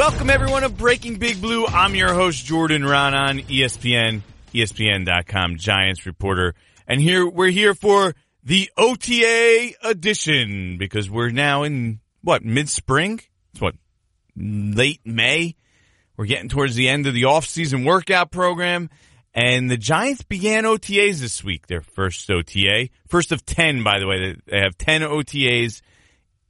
Welcome everyone to Breaking Big Blue. I'm your host Jordan Raanan, ESPN, ESPN.com Giants reporter. And here, we're here for the OTA edition because we're now in what, mid-spring? It's what, late May? We're getting towards the end of the off-season workout program. And the Giants began OTAs this week, their first OTA. First of 10, by the way. They have 10 OTAs.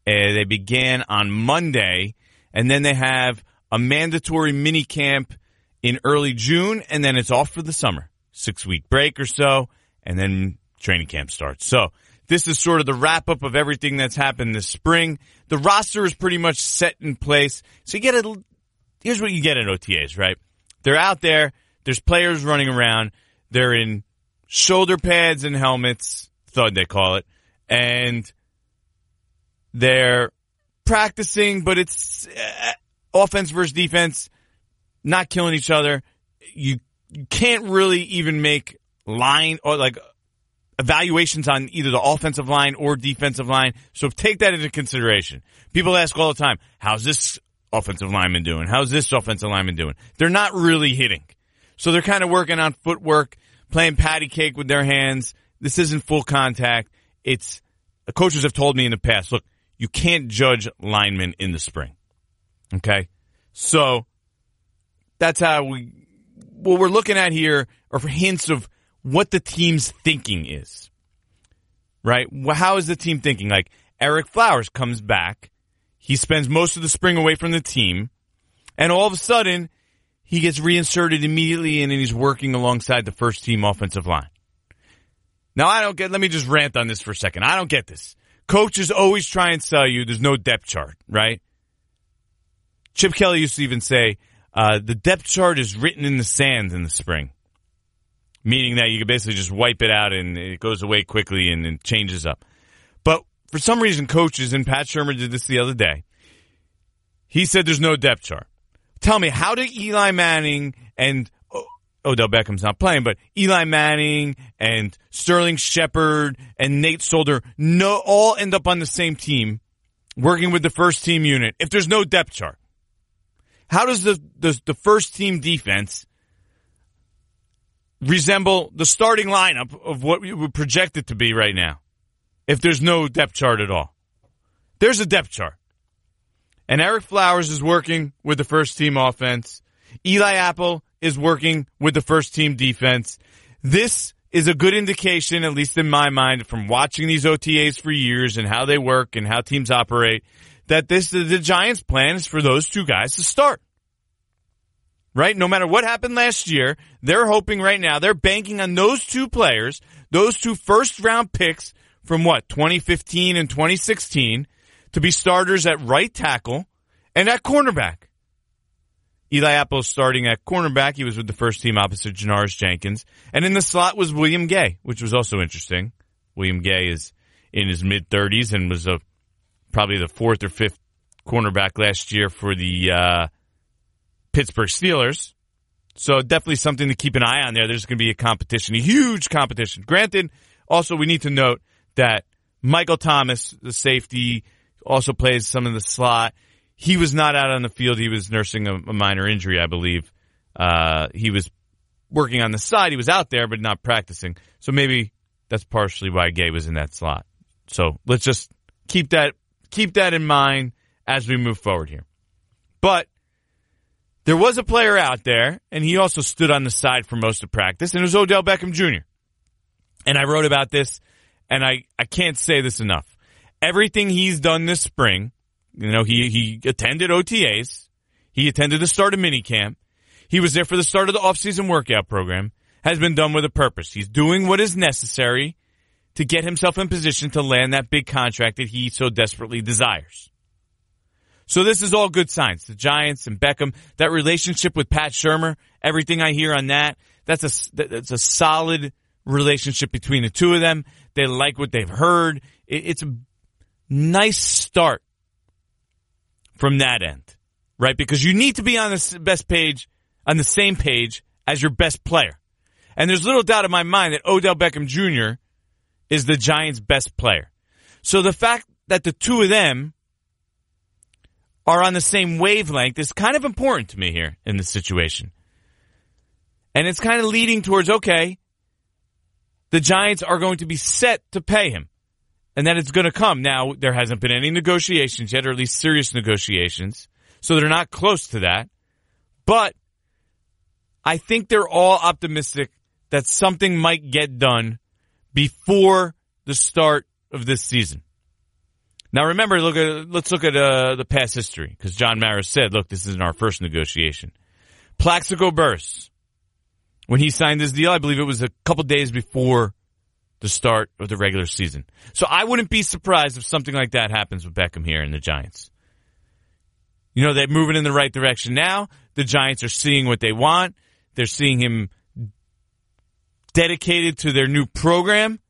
Uh, they began on Monday and then they have a mandatory mini camp in early June, and then it's off for the summer, six week break or so, and then training camp starts. So this is sort of the wrap up of everything that's happened this spring. The roster is pretty much set in place. So you get a, here's what you get at OTAs, right? They're out there. There's players running around. They're in shoulder pads and helmets, thud they call it, and they're practicing, but it's uh, offense versus defense, not killing each other. You, you can't really even make line or like evaluations on either the offensive line or defensive line. So take that into consideration. People ask all the time, how's this offensive lineman doing? How's this offensive lineman doing? They're not really hitting. So they're kind of working on footwork, playing patty cake with their hands. This isn't full contact. It's, the coaches have told me in the past, look, you can't judge linemen in the spring. Okay. So that's how we, what we're looking at here are hints of what the team's thinking is. Right? How is the team thinking? Like Ereck Flowers comes back. He spends most of the spring away from the team. And all of a sudden, he gets reinserted immediately and he's working alongside the first team offensive line. Now I don't get, let me just rant on this for a second. I don't get this. Coaches always try and sell you there's no depth chart, right? Chip Kelly used to even say, uh, the depth chart is written in the sand in the spring. Meaning that you can basically just wipe it out and it goes away quickly and it changes up. But for some reason, coaches, and Pat Shurmur did this the other day, he said there's no depth chart. Tell me, how did Eli Manning and Odell Beckham's not playing, but Eli Manning and Sterling Shepard and Nate Solder no, all end up on the same team working with the first team unit if there's no depth chart. How does the, the, the first team defense resemble the starting lineup of what we would project it to be right now if there's no depth chart at all? There's a depth chart. And Ereck Flowers is working with the first team offense. Eli Apple is working with the first team defense. This is a good indication, at least in my mind, from watching these OTAs for years and how they work and how teams operate, that this the Giants' plan is for those two guys to start. Right? No matter what happened last year, they're hoping right now, they're banking on those two players, those two first round picks from what, 2015 and 2016, to be starters at right tackle and at cornerback. Eli Apple starting at cornerback. He was with the first team opposite Janoris Jenkins. And in the slot was William Gay, which was also interesting. William Gay is in his mid 30s and was a probably the fourth or fifth cornerback last year for the uh, Pittsburgh Steelers. So definitely something to keep an eye on there. There's going to be a competition, a huge competition. Granted, also we need to note that Michael Thomas, the safety, also plays some of the slot he was not out on the field. He was nursing a, a minor injury, I believe. Uh, he was working on the side. He was out there, but not practicing. So maybe that's partially why Gay was in that slot. So let's just keep that keep that in mind as we move forward here. But there was a player out there, and he also stood on the side for most of practice, and it was Odell Beckham Jr. And I wrote about this, and I, I can't say this enough. Everything he's done this spring you know, he, he attended OTAs. He attended the start of minicamp. He was there for the start of the offseason workout program. Has been done with a purpose. He's doing what is necessary to get himself in position to land that big contract that he so desperately desires. So this is all good signs. The Giants and Beckham, that relationship with Pat Shurmur, everything I hear on that, that's a, that's a solid relationship between the two of them. They like what they've heard. It's a nice start from that end, right? Because you need to be on the best page, on the same page as your best player. And there's little doubt in my mind that Odell Beckham Jr. is the Giants' best player. So the fact that the two of them are on the same wavelength is kind of important to me here in this situation. And it's kind of leading towards okay, the Giants are going to be set to pay him and that it's going to come. Now, there hasn't been any negotiations yet, or at least serious negotiations. So they're not close to that. But I think they're all optimistic that something might get done before the start of this season. Now remember, look at, let's look at uh, the past history because John Mara said, look, this isn't our first negotiation. Plaxico Burress, when he signed this deal, I believe it was a couple days before the start of the regular season. So I wouldn't be surprised if something like that happens with Beckham here in the Giants. You know, they're moving in the right direction now. The Giants are seeing what they want. They're seeing him dedicated to their new program.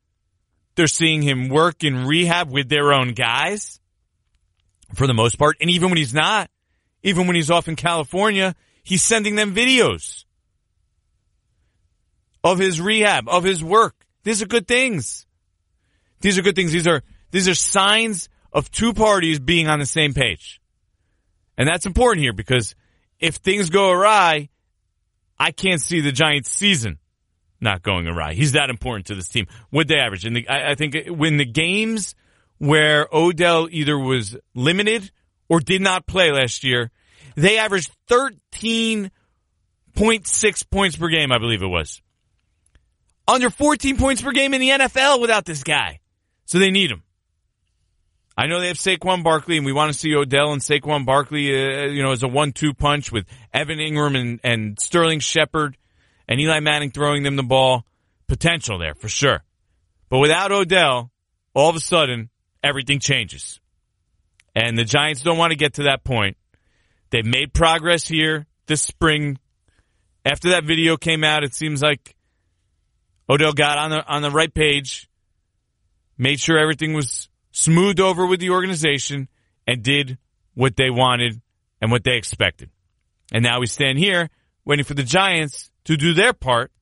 They're seeing him work in rehab with their own guys for the most part. And even when he's not, even when he's off in California, he's sending them videos of his rehab, of his work. These are good things. These are good things. These are, these are signs of two parties being on the same page. And that's important here because if things go awry, I can't see the Giants season not going awry. He's that important to this team. What they average? And I, I think when the games where Odell either was limited or did not play last year, they averaged 13.6 points per game, I believe it was under 14 points per game in the NFL without this guy. So they need him. I know they have Saquon Barkley, and we want to see Odell and Saquon Barkley, uh, you know, as a one-two punch with Evan Engram and, and Sterling Shepard and Eli Manning throwing them the ball. Potential there for sure. But without Odell, all of a sudden, everything changes. And the Giants don't want to get to that point. They've made progress here this spring. After that video came out, it seems like Odell got on the on the right page, made sure everything was smoothed over with the organization, and did what they wanted and what they expected. And now we stand here waiting for the Giants to do their part,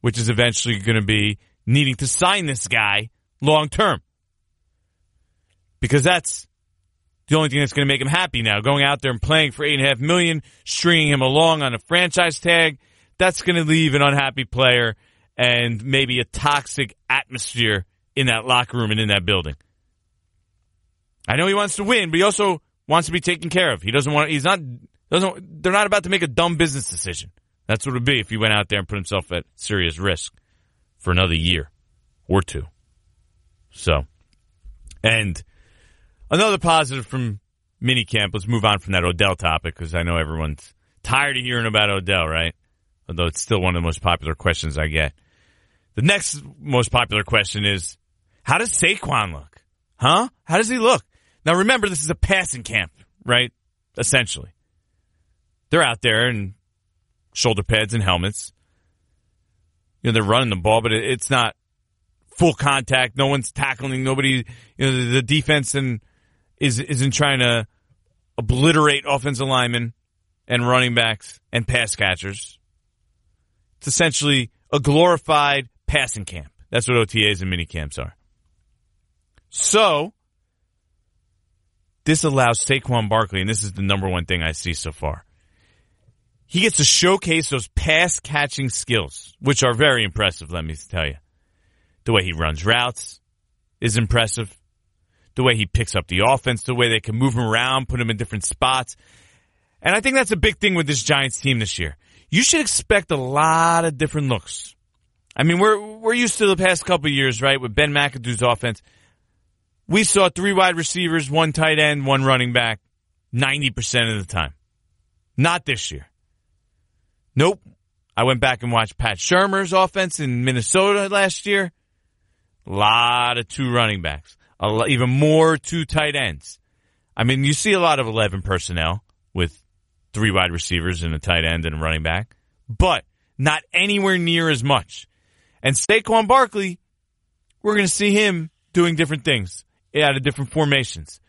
which is eventually going to be needing to sign this guy long term. Because that's the only thing that's going to make him happy now. Going out there and playing for eight and a half million, stringing him along on a franchise tag, that's going to leave an unhappy player and maybe a toxic atmosphere in that locker room and in that building. I know he wants to win, but he also wants to be taken care of. He doesn't want. He's not. Doesn't. They're not about to make a dumb business decision. That's what it would be if he went out there and put himself at serious risk for another year or two. So, and another positive from minicamp. Let's move on from that Odell topic because I know everyone's tired of hearing about Odell, right? Although it's still one of the most popular questions I get. The next most popular question is, how does Saquon look? Huh? How does he look? Now remember, this is a passing camp, right? Essentially. They're out there in shoulder pads and helmets. You know, they're running the ball, but it's not full contact. No one's tackling. Nobody, you know, the, defense and is, isn't trying to obliterate offensive linemen and running backs and pass catchers. It's essentially a glorified passing camp. That's what OTAs and mini camps are. So, this allows Saquon Barkley, and this is the number one thing I see so far. He gets to showcase those pass catching skills, which are very impressive, let me tell you. The way he runs routes is impressive. The way he picks up the offense, the way they can move him around, put him in different spots. And I think that's a big thing with this Giants team this year. You should expect a lot of different looks I mean, we're we're used to the past couple years, right? With Ben McAdoo's offense, we saw three wide receivers, one tight end, one running back, ninety percent of the time. Not this year. Nope. I went back and watched Pat Shurmur's offense in Minnesota last year. A lot of two running backs, lot, even more two tight ends. I mean, you see a lot of eleven personnel with three wide receivers and a tight end and a running back, but not anywhere near as much. And Saquon Barkley, we're going to see him doing different things out of different formations.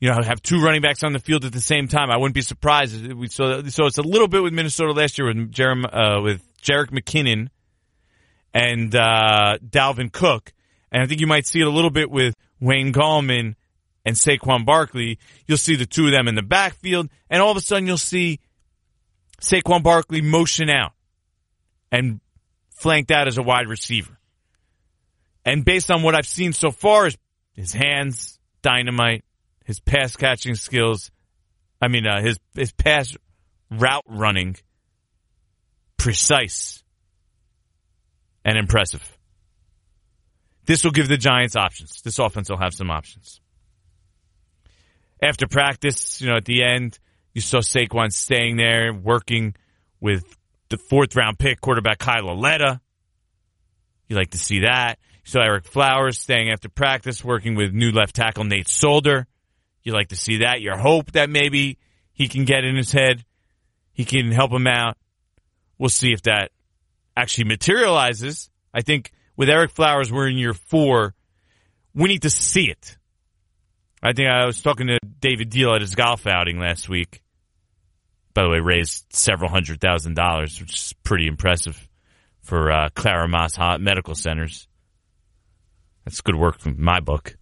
You know, have two running backs on the field at the same time. I wouldn't be surprised. If We saw so it's a little bit with Minnesota last year with Jerem, uh, with Jerick McKinnon and uh, Dalvin Cook, and I think you might see it a little bit with Wayne Gallman and Saquon Barkley, you'll see the two of them in the backfield, and all of a sudden you'll see Saquon Barkley motion out and flanked out as a wide receiver. And based on what I've seen so far, his, his hands, dynamite, his pass catching skills, I mean, uh, his, his pass route running, precise and impressive. This will give the Giants options. This offense will have some options. After practice, you know, at the end, you saw Saquon staying there, working with the fourth round pick quarterback Kyle Lauletta. You like to see that. You saw Ereck Flowers staying after practice, working with new left tackle Nate Solder. You like to see that. Your hope that maybe he can get in his head. He can help him out. We'll see if that actually materializes. I think with Ereck Flowers, we're in year four. We need to see it. I think I was talking to David Diehl at his golf outing last week. By the way, raised several hundred thousand dollars, which is pretty impressive for uh, Clara Maass Medical Centers. That's good work from my book.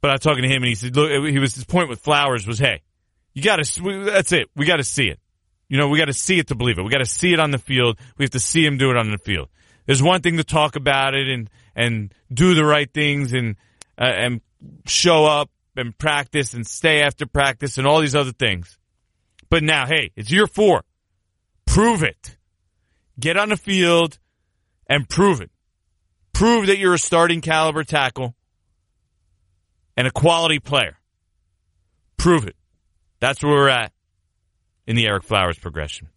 But I was talking to him, and he said, "Look, he was his point with Flowers was, hey, you got to. That's it. We got to see it. You know, we got to see it to believe it. We got to see it on the field. We have to see him do it on the field. There's one thing to talk about it and and do the right things and uh, and show up and practice and stay after practice and all these other things. But now, hey, it's year four. Prove it. Get on the field and prove it. Prove that you're a starting caliber tackle and a quality player. Prove it. That's where we're at in the Ereck Flowers progression.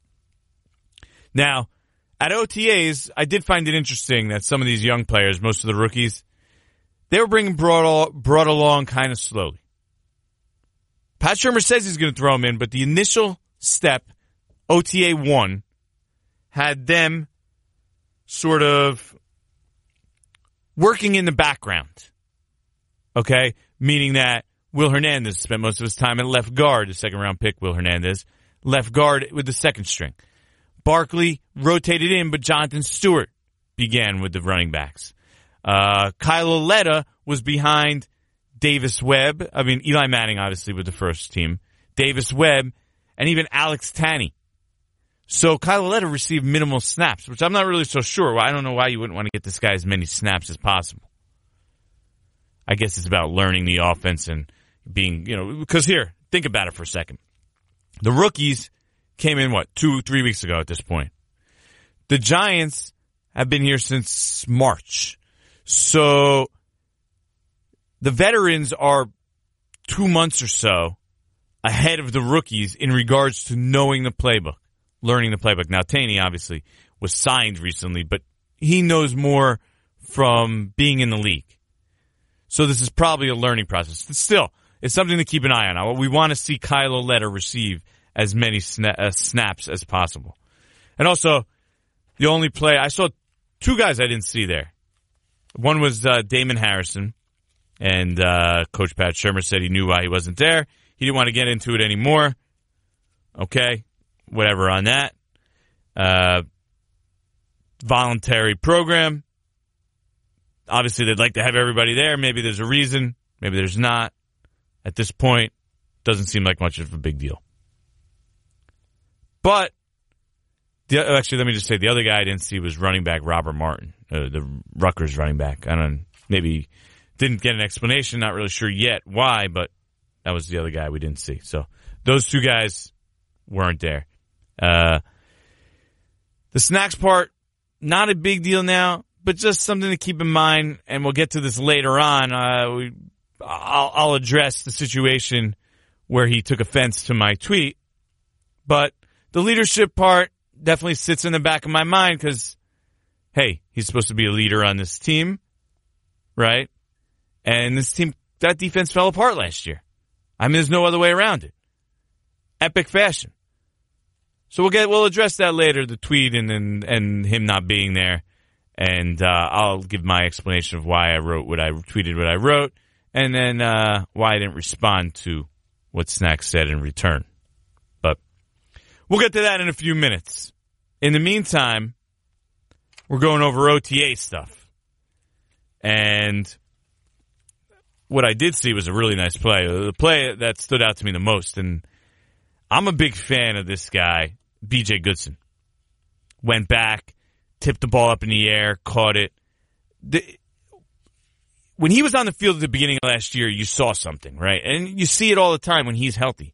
Now, at OTAs, I did find it interesting that some of these young players, most of the rookies, they were being brought, brought along kind of slowly. Pat Shurmur says he's going to throw him in, but the initial step, OTA 1, had them sort of working in the background. Okay? Meaning that Will Hernandez spent most of his time at left guard, the second round pick, Will Hernandez, left guard with the second string. Barkley rotated in, but Jonathan Stewart began with the running backs. Uh, Kyle Lauletta was behind Davis Webb. I mean, Eli Manning, obviously, with the first team. Davis Webb, and even Alex Tanney. So Kyle Lauletta received minimal snaps, which I'm not really so sure. I don't know why you wouldn't want to get this guy as many snaps as possible. I guess it's about learning the offense and being, you know, because here, think about it for a second. The rookies came in, what, two, three weeks ago at this point. The Giants have been here since March. So the veterans are two months or so ahead of the rookies in regards to knowing the playbook, learning the playbook. Now, Tanney obviously was signed recently, but he knows more from being in the league. So this is probably a learning process. But still, it's something to keep an eye on. We want to see Kyle Lauletta receive as many sna- uh, snaps as possible. And also, the only play I saw two guys I didn't see there. One was uh, Damon Harrison, and uh, Coach Pat Shurmur said he knew why he wasn't there. He didn't want to get into it anymore. Okay, whatever on that. Uh, voluntary program. Obviously, they'd like to have everybody there. Maybe there's a reason. Maybe there's not. At this point, doesn't seem like much of a big deal. But the, actually, let me just say the other guy I didn't see was running back Robert Martin, uh, the Rutgers running back. I don't maybe didn't get an explanation. Not really sure yet why, but that was the other guy we didn't see. So those two guys weren't there. Uh, the snacks part, not a big deal now, but just something to keep in mind. And we'll get to this later on. Uh, we, I'll, I'll address the situation where he took offense to my tweet, but the leadership part definitely sits in the back of my mind because, hey, he's supposed to be a leader on this team, right? And this team, that defense fell apart last year. I mean, there's no other way around it. Epic fashion. So we'll get, we'll address that later, the tweet and, and, and him not being there. And, uh, I'll give my explanation of why I wrote what I tweeted what I wrote and then, uh, why I didn't respond to what Snack said in return. But we'll get to that in a few minutes. In the meantime, we're going over OTA stuff. And what I did see was a really nice play. The play that stood out to me the most, and I'm a big fan of this guy, BJ Goodson. Went back, tipped the ball up in the air, caught it. The, when he was on the field at the beginning of last year, you saw something, right? And you see it all the time when he's healthy.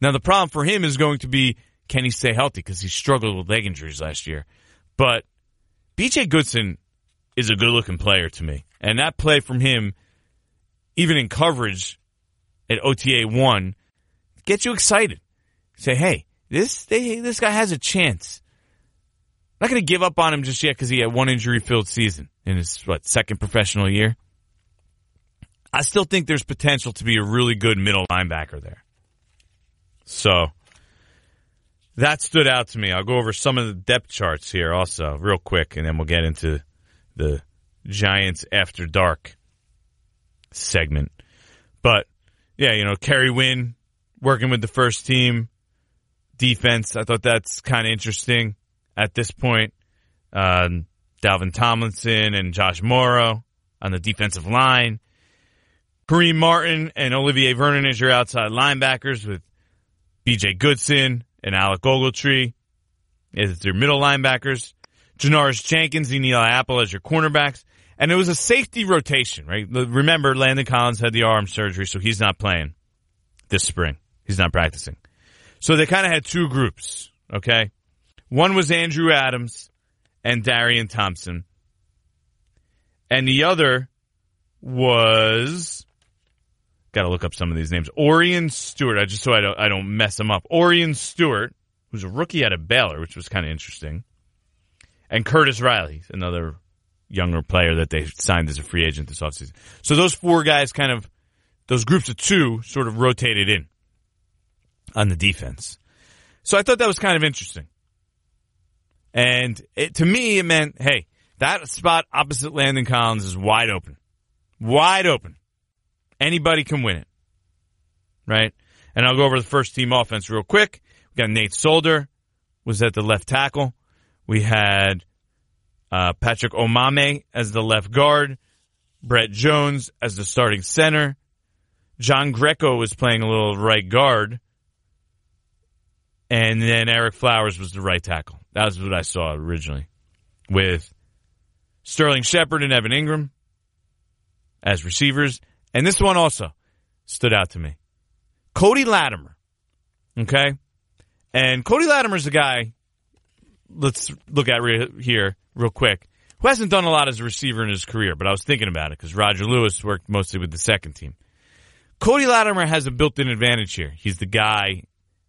Now the problem for him is going to be can he stay healthy because he struggled with leg injuries last year. But BJ Goodson is a good looking player to me. And that play from him, even in coverage at OTA one, get you excited. Say, hey, this they, this guy has a chance. I'm not going to give up on him just yet because he had one injury filled season in his what second professional year. I still think there's potential to be a really good middle linebacker there. So that stood out to me. I'll go over some of the depth charts here also real quick, and then we'll get into the Giants after dark segment. But yeah, you know, Kerry Wynn working with the first team defense. I thought that's kind of interesting at this point. Um, Dalvin Tomlinson and Josh Mauro on the defensive line. Kareem Martin and Olivier Vernon as your outside linebackers with BJ Goodson and Alec Ogletree as your middle linebackers. Janoris Jenkins and Eli Apple as your cornerbacks. And it was a safety rotation, right? Remember, Landon Collins had the arm surgery, so he's not playing this spring. He's not practicing. So they kind of had two groups, okay? One was Andrew Adams and Darian Thompson. And the other was got to look up some of these names. Orion Stewart, I just so I don't I don't mess him up. Orion Stewart, who's a rookie out of Baylor, which was kind of interesting. And Curtis Riley, another younger player that they signed as a free agent this offseason. So those four guys kind of, those groups of two sort of rotated in on the defense. So I thought that was kind of interesting. And it, to me, it meant, hey, that spot opposite Landon Collins is wide open. Wide open. Anybody can win it. Right? And I'll go over the first team offense real quick. We got Nate Solder was at the left tackle. We had uh, Patrick Omameh as the left guard, Brett Jones as the starting center. John Greco was playing a little right guard. And then Ereck Flowers was the right tackle. That was what I saw originally. With Sterling Shepard and Evan Engram as receivers. And this one also stood out to me. Cody Latimer. Okay? And Cody Latimer is a guy, let's look at re- here real quick, who hasn't done a lot as a receiver in his career, but I was thinking about it because Roger Lewis worked mostly with the second team. Cody Latimer has a built in advantage here. He's the guy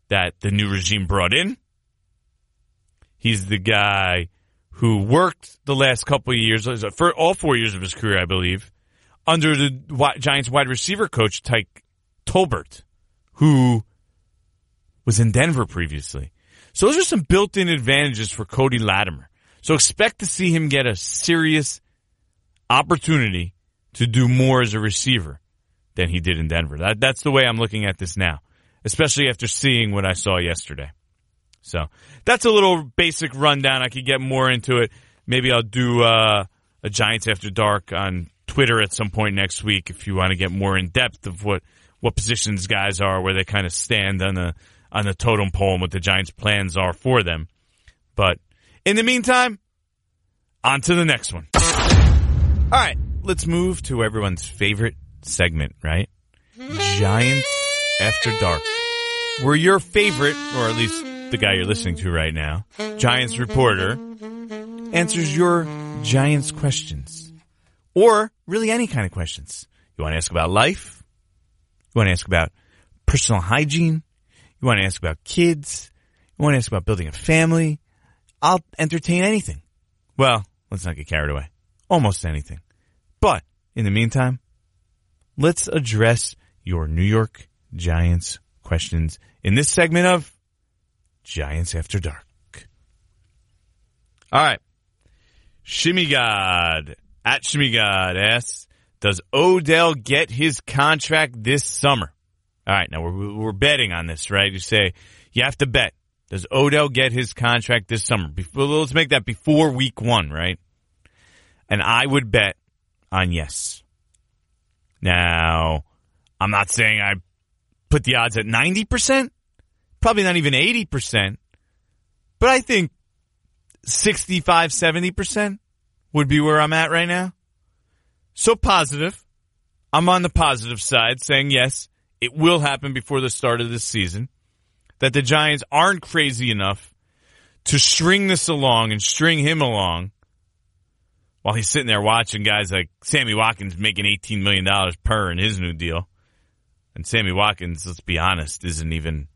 that the new regime brought in. He's the guy who worked the last couple of years, uh, for all four years of his career, I believe, under the Giants wide receiver coach, Tyke Tolbert, who was in Denver previously. So those are some built in advantages for Cody Latimer. So expect to see him get a serious opportunity to do more as a receiver than he did in Denver. That, that's the way I'm looking at this now, especially after seeing what I saw yesterday. So that's a little basic rundown. I could get more into it. Maybe I'll do uh, a Giants After Dark on Twitter at some point next week if you want to get more in depth of what what positions guys are, where they kind of stand on the on the totem pole, and what the Giants' plans are for them. But in the meantime, on to the next one. All right, let's move to everyone's favorite segment, right? Giants After Dark. Where your favorite, or at least the guy you're listening to right now, Giants reporter, answers your Giants questions. Or really any kind of questions. You want to ask about life? You want to ask about personal hygiene? You want to ask about kids? You want to ask about building a family? I'll entertain anything. Well, let's not get carried away. Almost anything. But in the meantime, let's address your New York Giants questions in this segment of Giants After Dark. All right. Shimmy God at Shimmy God asks, does Odell get his contract this summer? All right. Now we're, we're betting on this, right? You say you have to bet. Does Odell get his contract this summer? Before, let's make that before week one, right? And I would bet on yes. Now, I'm not saying I put the odds at 90%, probably not even 80%, but I think 65, 70% would be where I'm at right now. So positive. I'm on the positive side saying yes, it will happen before the start of this season. That the Giants aren't crazy enough to string this along and string him along while he's sitting there watching guys like Sammy Watkins making $18 million per in his new deal. And Sammy Watkins, let's be honest, isn't even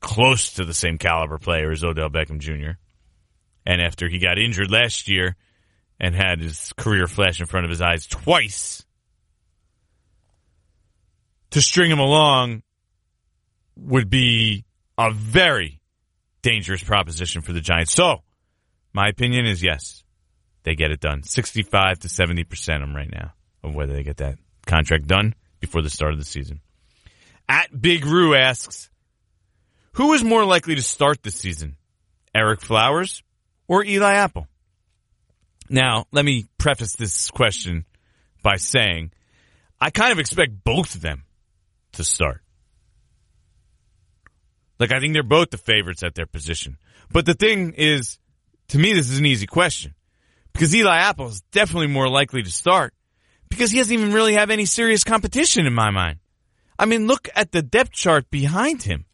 close to the same caliber player as Odell Beckham Jr. And after he got injured last year and had his career flash in front of his eyes twice, to string him along would be a very dangerous proposition for the Giants. So, my opinion is yes, they get it done. 65 to 70% I'm right now of whether they get that contract done before the start of the season. At Big Roo asks, who is more likely to start this season? Ereck Flowers or Eli Apple? Now, let me preface this question by saying I kind of expect both of them to start. Like, I think they're both the favorites at their position. But the thing is, to me, this is an easy question because Eli Apple is definitely more likely to start because he doesn't even really have any serious competition in my mind. I mean, look at the depth chart behind him.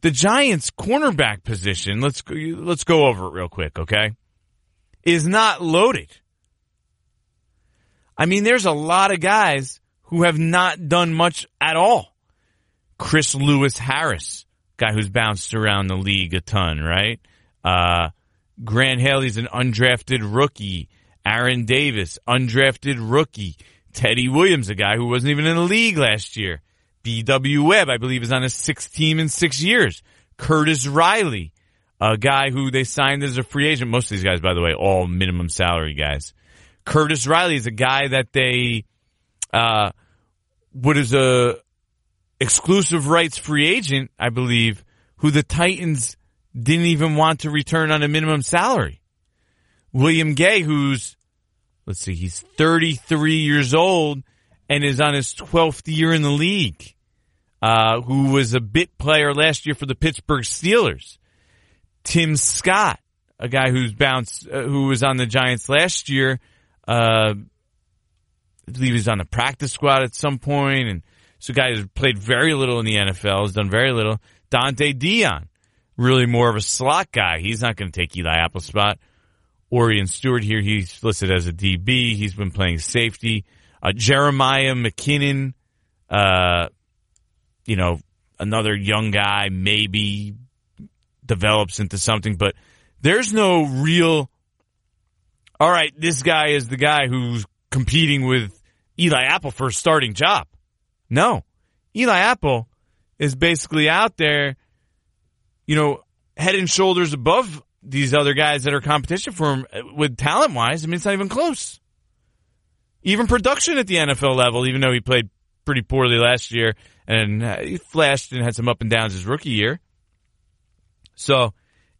The Giants cornerback position, let's go, let's go over it real quick, okay? Is not loaded. I mean, there's a lot of guys who have not done much at all. Chris Lewis Harris, guy who's bounced around the league a ton, right? Uh, Grant Haley's an undrafted rookie. Aaron Davis, undrafted rookie. Teddy Williams, a guy who wasn't even in the league last year. B.W. Webb, I believe, is on his sixth team in six years. Curtis Riley, a guy who they signed as a free agent. Most of these guys, by the way, all minimum salary guys. Curtis Riley is a guy that they, uh, what is a exclusive rights free agent, I believe, who the Titans didn't even want to return on a minimum salary. William Gay, who's, let's see, he's 33 years old and is on his 12th year in the league, uh, who was a bit player last year for the Pittsburgh Steelers. Tim Scott, a guy who's bounced, uh, who was on the Giants last year, uh, I believe he was on the practice squad at some point, and so guy who's played very little in the NFL, has done very little. Donte Deayon, really more of a slot guy. He's not going to take Eli Apple's spot. Orion Stewart here, he's listed as a DB. He's been playing safety. Uh, Jeremiah McKinnon, uh, you know, another young guy, maybe develops into something, but there's no real, all right, this guy is the guy who's competing with Eli Apple for a starting job. No. Eli Apple is basically out there you know, head and shoulders above these other guys that are competition for him uh, with talent wise. I mean, it's not even close. Even production at the NFL level, even though he played pretty poorly last year and uh, he flashed and had some up and downs his rookie year. So,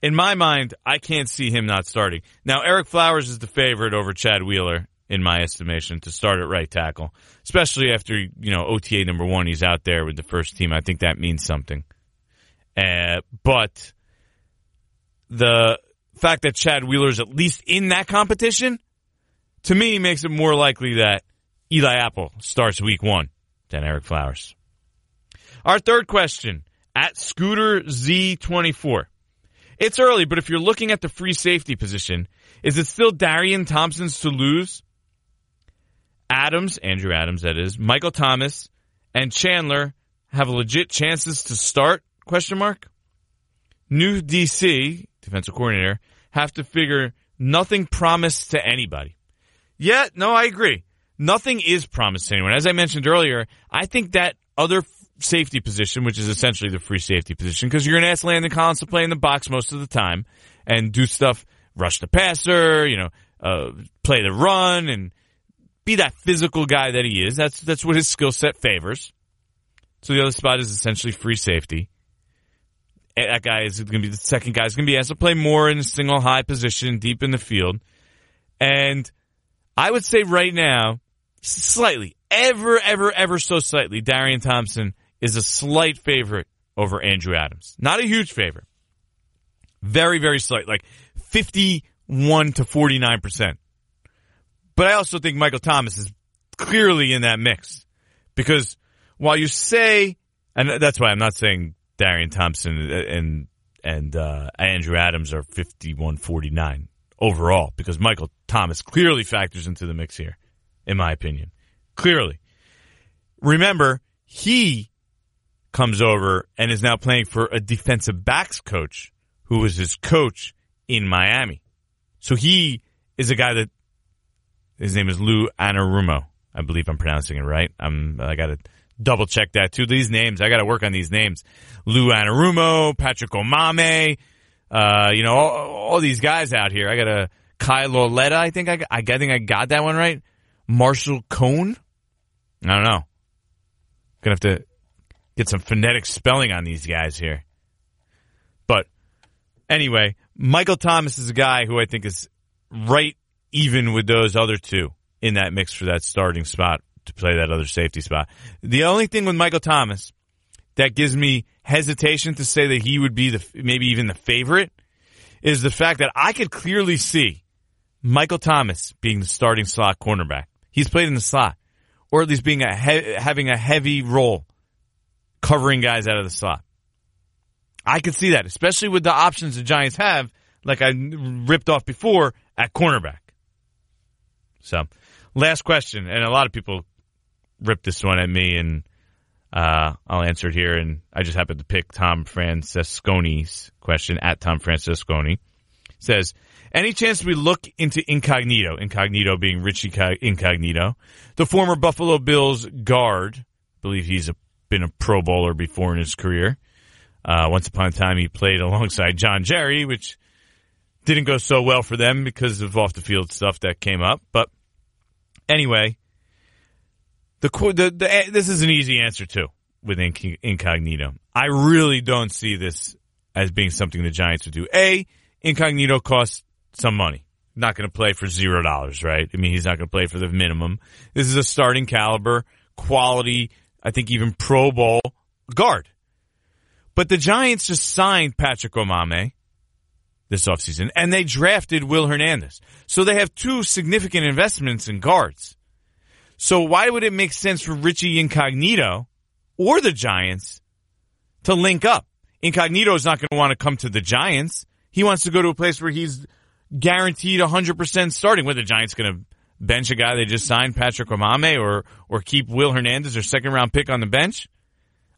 in my mind, I can't see him not starting. Now, Ereck Flowers is the favorite over Chad Wheeler, in my estimation, to start at right tackle, especially after, you know, OTA number one, he's out there with the first team. I think that means something. Uh, but the fact that Chad Wheeler is at least in that competition, to me, makes it more likely that Eli Apple starts week one than Ereck Flowers. Our third question at Scooter Z24. It's early, but if you're looking at the free safety position, is it still Darian Thompson's to lose? Adams, Andrew Adams, that is, Michael Thomas, and Chandler have legit chances to start Question mark. New DC defensive coordinator have to figure nothing promised to anybody. Yeah, no, I agree. Nothing is promised to anyone. As I mentioned earlier, I think that other safety position, which is essentially the free safety position, because you're going to ask Landon Collins to play in the box most of the time and do stuff, rush the passer, you know, uh, play the run and be that physical guy that he is. That's, that's what his skill set favors. So the other spot is essentially free safety that guy is going to be the second guy. Is going to be asked to play more in a single high position, deep in the field. And I would say right now, slightly, ever, ever, ever so slightly, Darian Thompson is a slight favorite over Andrew Adams. Not a huge favorite. Very, very slight, like 51 to 49%. But I also think Michael Thomas is clearly in that mix because while you say, and that's why I'm not saying Darian Thompson and, and, uh, Andrew Adams are 51-49 overall because Michael Thomas clearly factors into the mix here, in my opinion. Clearly. Remember, he comes over and is now playing for a defensive backs coach who was his coach in Miami. So he is a guy that his name is Lou Anarumo. I believe I'm pronouncing it right. I'm I got to double check that too. These names, I got to work on these names. Lou Anarumo, Patrick Omameh, uh, you know, all, all, these guys out here. I got a Kyle Lauletta. I think I, I, I think I got that one right. Marshall Koehn. I don't know. Gonna have to get some phonetic spelling on these guys here. But anyway, Michael Thomas is a guy who I think is right even with those other two in that mix for that starting spot to play that other safety spot. The only thing with Michael Thomas that gives me hesitation to say that he would be the maybe even the favorite is the fact that I could clearly see Michael Thomas being the starting slot cornerback. He's played in the slot, or at least being a he- having a heavy role covering guys out of the slot. I could see that, especially with the options the Giants have, like I ripped off before at cornerback. So, last question, and a lot of people ripped this one at me, and uh, I'll answer it here. And I just happened to pick Tom Francesconi's question at Tom Francesconi. Says, any chance we look into Incognito, Incognito being Richie Incognito, the former Buffalo Bills guard, I believe he's a been a Pro Bowler before in his career. Uh, once upon a time, he played alongside John Jerry, which didn't go so well for them because of off the field stuff that came up. But anyway, the, the, the this is an easy answer too with Incognito. I really don't see this as being something the Giants would do. A, Incognito costs some money. Not going to play for zero dollars, right? I mean, he's not going to play for the minimum. This is a starting caliber, quality I think even Pro Bowl guard. But the Giants just signed Patrick Omameh this offseason and they drafted Will Hernandez. So they have two significant investments in guards. So why would it make sense for Richie Incognito or the Giants to link up? Incognito is not going to want to come to the Giants. He wants to go to a place where he's guaranteed 100% starting. Whether the Giants going to bench a guy they just signed, Patrick Omameh, or or keep Will Hernandez, their second round pick, on the bench.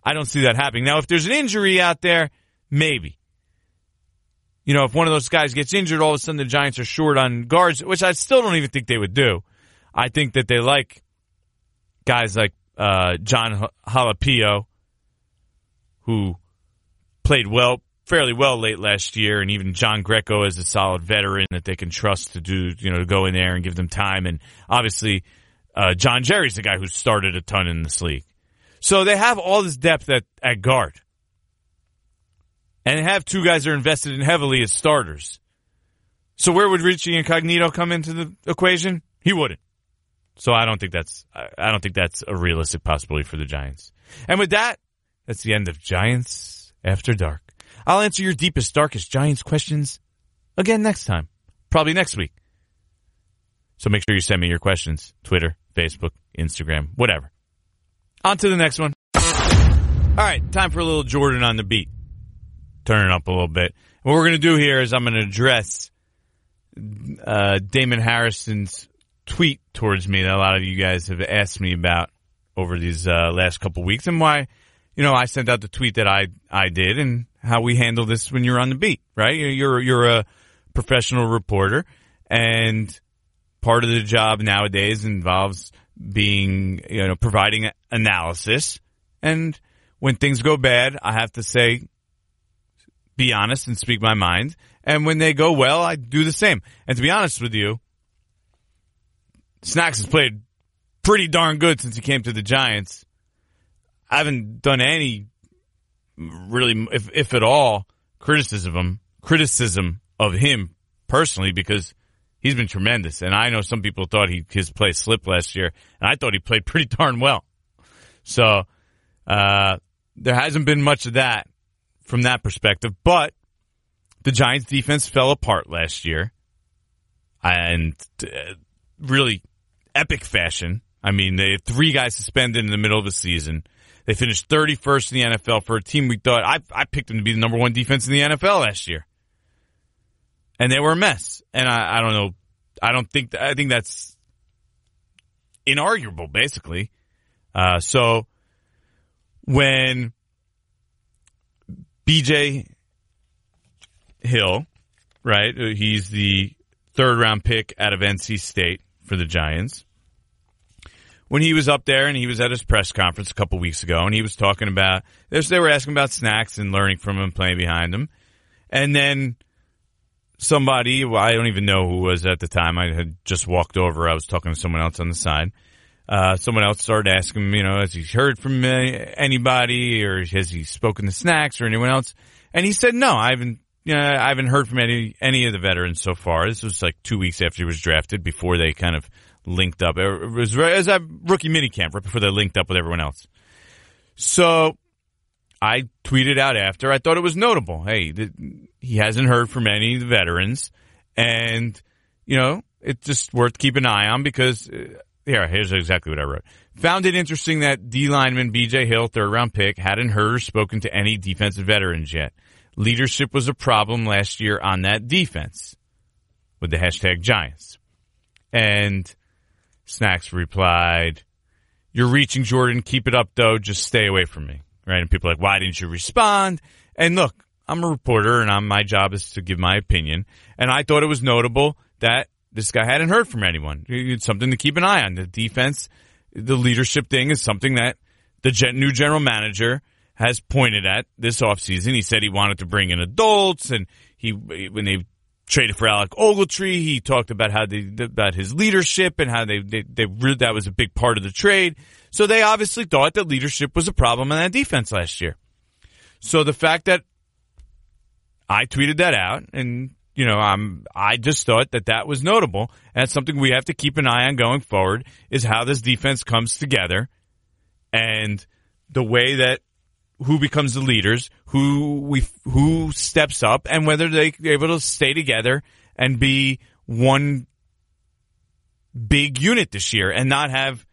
I don't see that happening. Now, if there's an injury out there, maybe. You know, if one of those guys gets injured, all of a sudden the Giants are short on guards, which I still don't even think they would do. I think that they like guys like uh, Jon Halapio, who played well fairly well late last year, and even John Greco is a solid veteran that they can trust to do, you know, to go in there and give them time. And obviously, uh, John Jerry's the guy who started a ton in this league. So they have all this depth at, at guard. And have two guys that are invested in heavily as starters. So where would Richie Incognito come into the equation? He wouldn't. So I don't think that's I don't think that's a realistic possibility for the Giants. And with that, that's the end of Giants After Dark. I'll answer your deepest, darkest Giants questions again next time. Probably next week. So make sure you send me your questions. Twitter, Facebook, Instagram, whatever. On to the next one. All right, time for a little Jordan on the beat. Turn it up a little bit. What we're going to do here is I'm going to address uh, Damon Harrison's tweet towards me that a lot of you guys have asked me about over these uh, last couple weeks and why, you know, I sent out the tweet that I, I did and how we handle this when you're on the beat, right? You're you're a professional reporter, and part of the job nowadays involves being you know providing analysis. And when things go bad, I have to say, be honest and speak my mind. And when they go well, I do the same. And to be honest with you, Snacks has played pretty darn good since he came to the Giants. I haven't done any really, if if at all, criticism of him, criticism of him personally because He's been tremendous, and I know some people thought he his play slipped last year, and I thought he played pretty darn well. So uh, there hasn't been much of that from that perspective, but the Giants' defense fell apart last year, and uh, really epic fashion. I mean, they had three guys suspended in the middle of the season. They finished 31st in the NFL for a team we thought I, I picked them to be the number one defense in the NFL last year and they were a mess. And I, I don't know. I don't think I think that's inarguable, basically. Uh, so when BJ Hill, right? Uh, he's the third round pick out of NC State for the Giants. When he was up there and he was at his press conference a couple weeks ago and he was talking about, they were asking about snacks and learning from him, playing behind him. And then somebody, well, I don't even know who was at the time. I had just walked over. I was talking to someone else on the side. Uh, someone else started asking him, you know, has he heard from anybody or has he spoken to Snacks or anyone else? And he said, no, I haven't, you know, I haven't heard from any, any of the veterans so far. This was like two weeks after he was drafted before they kind of linked up. It was, it was a rookie minicamp right before they linked up with everyone else. So I tweeted out after. I thought it was notable. Hey, the, he hasn't heard from any of the veterans, and you know it's just worth keeping an eye on because here, here's exactly what I wrote. Found it interesting that D lineman B.J. Hill, third round pick, hadn't heard or spoken to any defensive veterans yet. Leadership was a problem last year on that defense with the hashtag Giants, and Snacks replied, "You're reaching, Jordan. Keep it up, though. Just stay away from me." right? And people are like, why didn't you respond? And look, I'm a reporter and I'm, my job is to give my opinion. And I thought it was notable that this guy hadn't heard from anyone. It's something to keep an eye on. The defense, the leadership thing is something that the new general manager has pointed at this offseason. He said he wanted to bring in adults and he, when they traded for Alec Ogletree, he talked about how they, about his leadership and how they, they, they that was a big part of the trade. So they obviously thought that leadership was a problem in that defense last year. So the fact that I tweeted that out and you know, I'm, I just thought that that was notable. And that's something we have to keep an eye on going forward is how this defense comes together and the way that who becomes the leaders, who we, who steps up and whether they're able to stay together and be one big unit this year and not have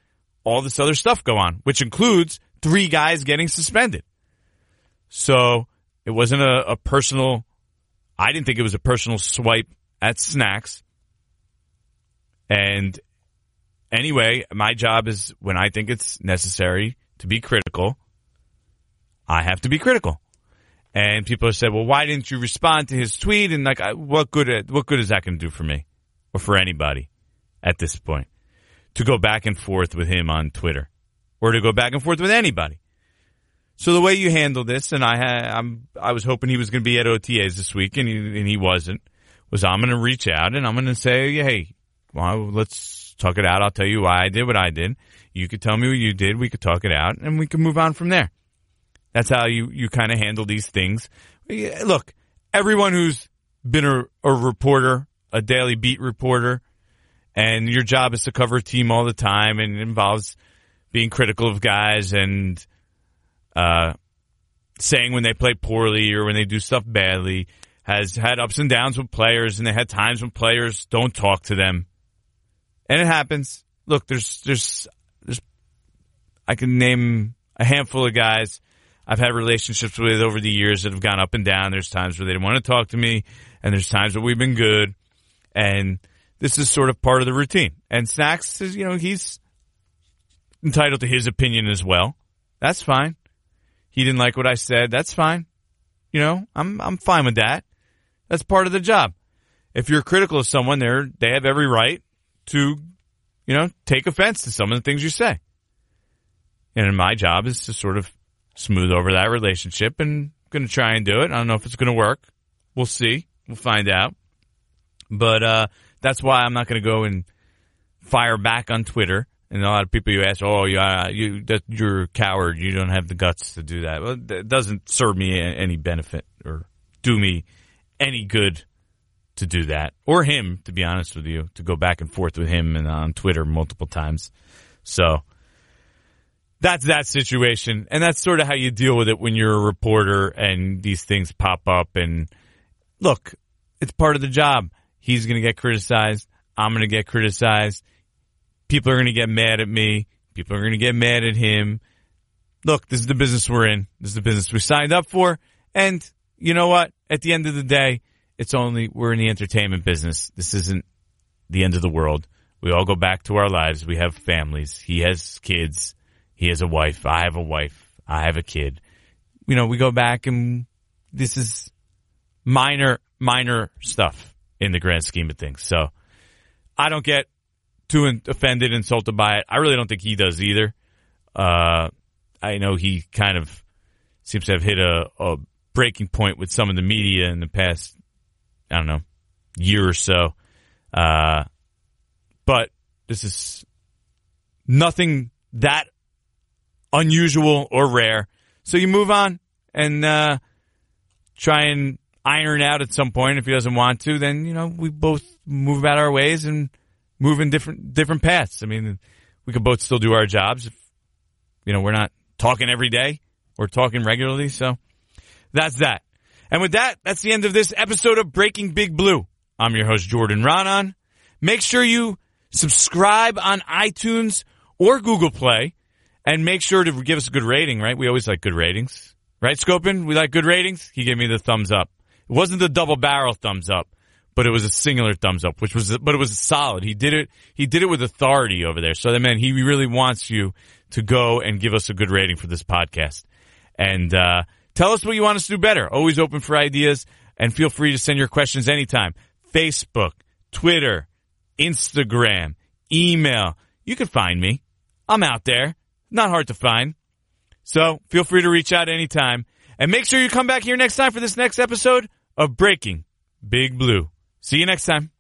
all this other stuff go on, which includes three guys getting suspended. So it wasn't a, a personal, I didn't think it was a personal swipe at snacks. And anyway, my job is when I think it's necessary to be critical, I have to be critical. And people have said, well, why didn't you respond to his tweet? And like, what good, what good is that going to do for me or for anybody at this point? to go back and forth with him on Twitter or to go back and forth with anybody. So the way you handle this, and I had, I'm, I was hoping he was going to be at OTAs this week, and he, and he wasn't. Was I'm going to reach out and I'm going to say, hey, well, let's talk it out. I'll tell you why I did what I did. You could tell me what you did. We could talk it out, and we can move on from there. That's how you you kind of handle these things. Look, everyone who's been a, a reporter, a daily beat reporter, and your job is to cover a team all the time and it involves being critical of guys and uh, saying when they play poorly or when they do stuff badly has had ups and downs with players and they had times when players don't talk to them and it happens look there's there's there's i can name a handful of guys i've had relationships with over the years that have gone up and down there's times where they didn't want to talk to me and there's times where we've been good and this is sort of part of the routine. And Snacks is, you know, he's entitled to his opinion as well. That's fine. He didn't like what I said. That's fine. You know, I'm I'm fine with that. That's part of the job. If you're critical of someone, they they have every right to, you know, take offense to some of the things you say. And my job is to sort of smooth over that relationship and going to try and do it. I don't know if it's going to work. We'll see. We'll find out. But uh that's why I'm not going to go and fire back on Twitter. And a lot of people you ask, oh, yeah, you, that, you're a coward. You don't have the guts to do that. Well, that doesn't serve me any benefit or do me any good to do that, or him, to be honest with you, to go back and forth with him and on Twitter multiple times. So that's that situation. And that's sort of how you deal with it when you're a reporter and these things pop up. And look, it's part of the job. He's going to get criticized. I'm going to get criticized. People are going to get mad at me. People are going to get mad at him. Look, this is the business we're in. This is the business we signed up for. And you know what? At the end of the day, it's only, we're in the entertainment business. This isn't the end of the world. We all go back to our lives. We have families. He has kids. He has a wife. I have a wife. I have a kid. You know, we go back and this is minor, minor stuff in the grand scheme of things. So I don't get too offended, insulted by it. I really don't think he does either. Uh, I know he kind of seems to have hit a, a breaking point with some of the media in the past, I don't know, year or so. Uh, but this is nothing that unusual or rare. So you move on and uh, try and iron out at some point. If he doesn't want to, then you know we both move about our ways and move in different different paths. I mean, we could both still do our jobs. If, you know, we're not talking every day. We're talking regularly. So that's that. And with that, that's the end of this episode of Breaking Big Blue. I'm your host, Jordan Raanan. Make sure you subscribe on iTunes or Google Play and make sure to give us a good rating, right? We always like good ratings. Right, Scopin? We like good ratings? He gave me the thumbs up. It wasn't the double barrel thumbs up, but it was a singular thumbs up, which was, but it was solid. He did it, he did it with authority over there. So that meant he really wants you to go and give us a good rating for this podcast. And, uh, tell us what you want us to do better. Always open for ideas and feel free to send your questions anytime. Facebook, Twitter, Instagram, email. You can find me. I'm out there. Not hard to find. So feel free to reach out anytime. And make sure you come back here next time for this next episode of Breaking Big Blue. See you next time.